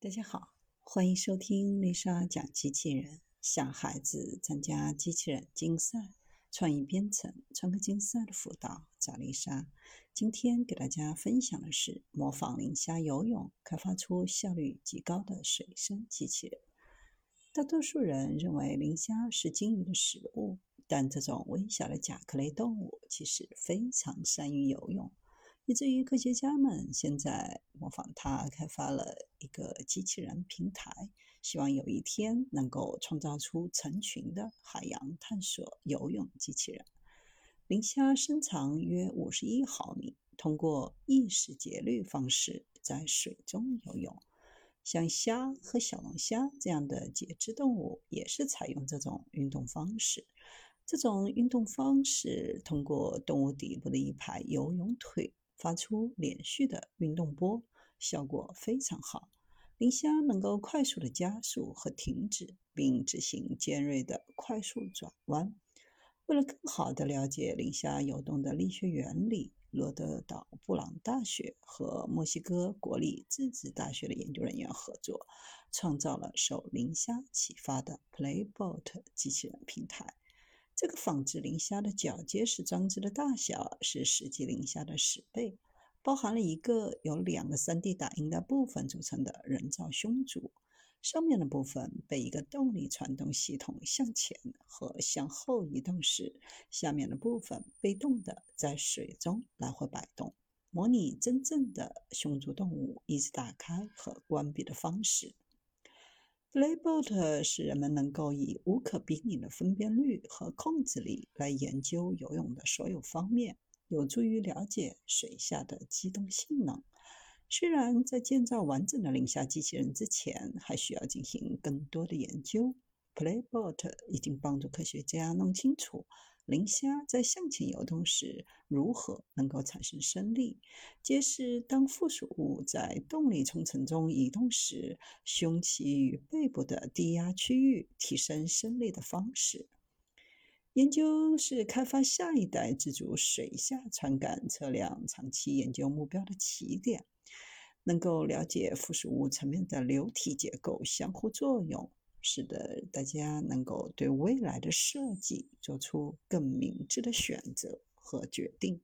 大家好，欢迎收听丽莎讲机器人。小孩子参加机器人竞赛、创意编程、创客竞赛的辅导，找丽莎。今天给大家分享的是模仿磷虾游泳，开发出效率极高的水生机器人。大多数人认为磷虾是鲸鱼的食物，但这种微小的甲壳类动物其实非常善于游泳。以至于科学家们现在模仿它，开发了一个机器人平台，希望有一天能够创造出成群的海洋探索游泳机器人。磷虾身长约五十一毫米，通过意识节律方式在水中游泳。像虾和小龙虾这样的节肢动物也是采用这种运动方式。这种运动方式通过动物底部的一排游泳腿。发出连续的运动波，效果非常好。磷虾能够快速的加速和停止，并执行尖锐的快速转弯。为了更好地了解磷虾游动的力学原理，罗德岛布朗大学和墨西哥国立自治大学的研究人员合作，创造了受磷虾启发的 PlayBot 机器人平台。这个仿制磷虾的脚结实装置的大小是实际磷虾的十倍，包含了一个由两个 3D 打印的部分组成的人造胸足，上面的部分被一个动力传动系统向前和向后移动时，下面的部分被动的在水中来回摆动，模拟真正的胸足动物一直打开和关闭的方式。PlayBot 使人们能够以无可比拟的分辨率和控制力来研究游泳的所有方面，有助于了解水下的机动性能。虽然在建造完整的零下机器人之前，还需要进行更多的研究，PlayBot 已经帮助科学家弄清楚。磷虾在向前游动时如何能够产生升力？揭示当附属物在动力冲程中移动时，胸鳍与背部的低压区域提升升力的方式。研究是开发下一代自主水下传感测量长期研究目标的起点，能够了解附属物层面的流体结构相互作用。使得大家能够对未来的设计做出更明智的选择和决定。